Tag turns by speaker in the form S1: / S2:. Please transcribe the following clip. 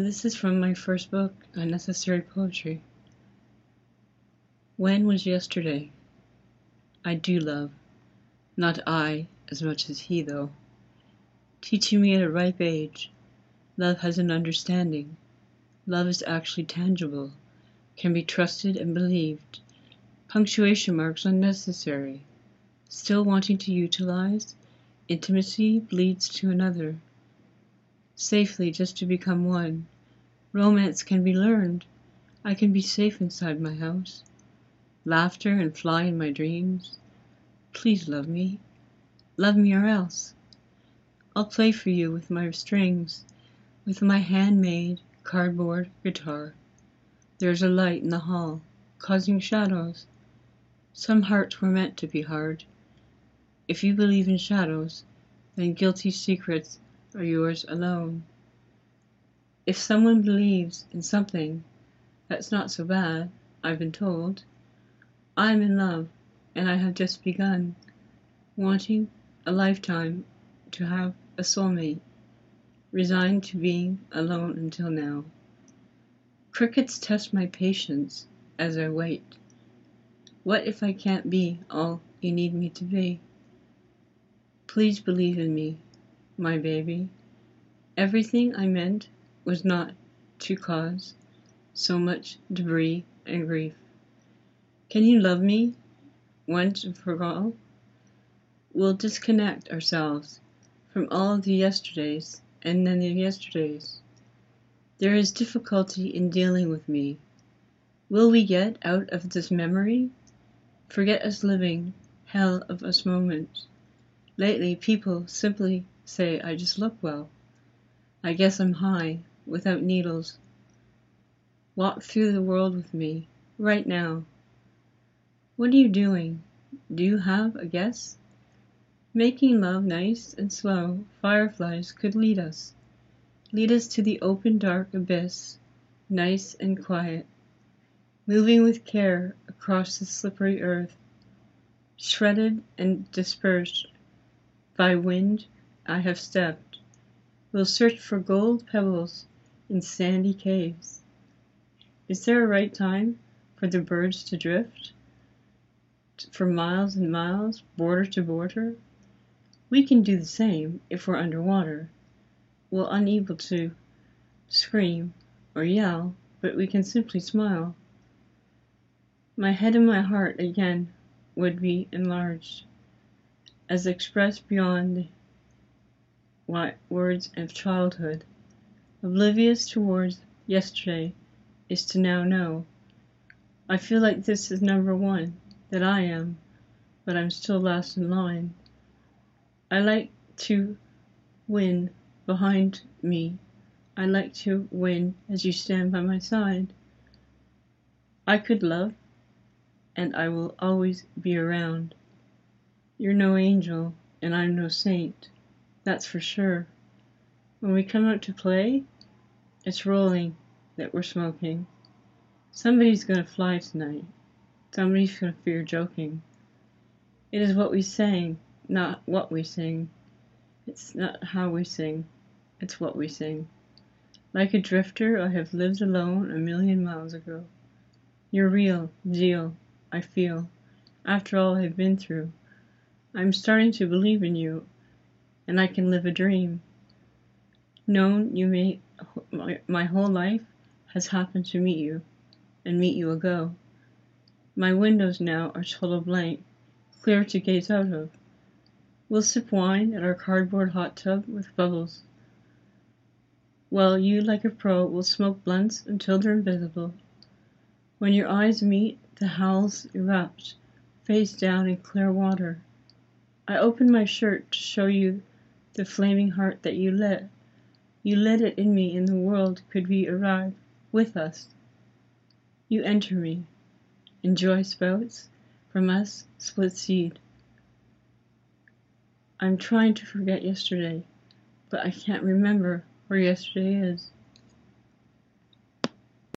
S1: This is from my first book, Unnecessary Poetry. When was yesterday? I do love. Not I as much as he, though. Teaching me at a ripe age. Love has an understanding. Love is actually tangible, can be trusted and believed. Punctuation marks unnecessary. Still wanting to utilize, intimacy bleeds to another. Safely just to become one. Romance can be learned. I can be safe inside my house. Laughter and fly in my dreams. Please love me. Love me or else. I'll play for you with my strings, with my handmade cardboard guitar. There's a light in the hall, causing shadows. Some hearts were meant to be hard. If you believe in shadows, then guilty secrets are yours alone. If someone believes in something, that's not so bad, I've been told. I'm in love, and I have just begun, wanting a lifetime to have a soulmate, resigned to being alone until now. Crickets test my patience as I wait. What if I can't be all you need me to be? Please believe in me, my baby. Everything I meant was not to cause so much debris and grief. Can you love me once and for all? We'll disconnect ourselves from all the yesterdays and then the yesterdays. There is difficulty in dealing with me. Will we get out of this memory? Forget us living hell of us moments. Lately, people simply say I just look well. I guess I'm high, without needles. Walk through the world with me, right now. What are you doing? Do you have a guess? Making love nice and slow, fireflies could lead us. Lead us to the open dark abyss, nice and quiet. Moving with care across the slippery earth, shredded and dispersed by wind I have stepped, will search for gold pebbles in sandy caves. Is there a right time for the birds to drift? For miles and miles, border to border? We can do the same if we're underwater. We're unable to scream or yell, but we can simply smile. My head and my heart again would be enlarged as expressed beyond words of childhood. Oblivious towards yesterday is to now know. I feel like this is number one, that I am, but I'm still last in line. I like to win behind me. I like to win as you stand by my side. I could love, and I will always be around. You're no angel, and I'm no saint, that's for sure. When we come out to play, it's rolling that we're smoking. Somebody's gonna fly tonight. Somebody's gonna fear joking. It is what we sing, not what we sing. It's not how we sing, it's what we sing. Like a drifter, I have lived alone a million miles ago. You're real, deal, I feel, after all I've been through. I'm starting to believe in you, and I can live a dream. Known you may, my, my whole life has happened to meet you, and meet you ago. My windows now are total blank, clear to gaze out of. We'll sip wine at our cardboard hot tub with bubbles. While you, like a pro, will smoke blunts until they're invisible. When your eyes meet, the howls erupt, face down in clear water. I open my shirt to show you the flaming heart that you lit. You lit it in me in the world could we arrive with us. You enter me, and joy spouts from us split seed. I'm trying to forget yesterday, but I can't remember where yesterday is.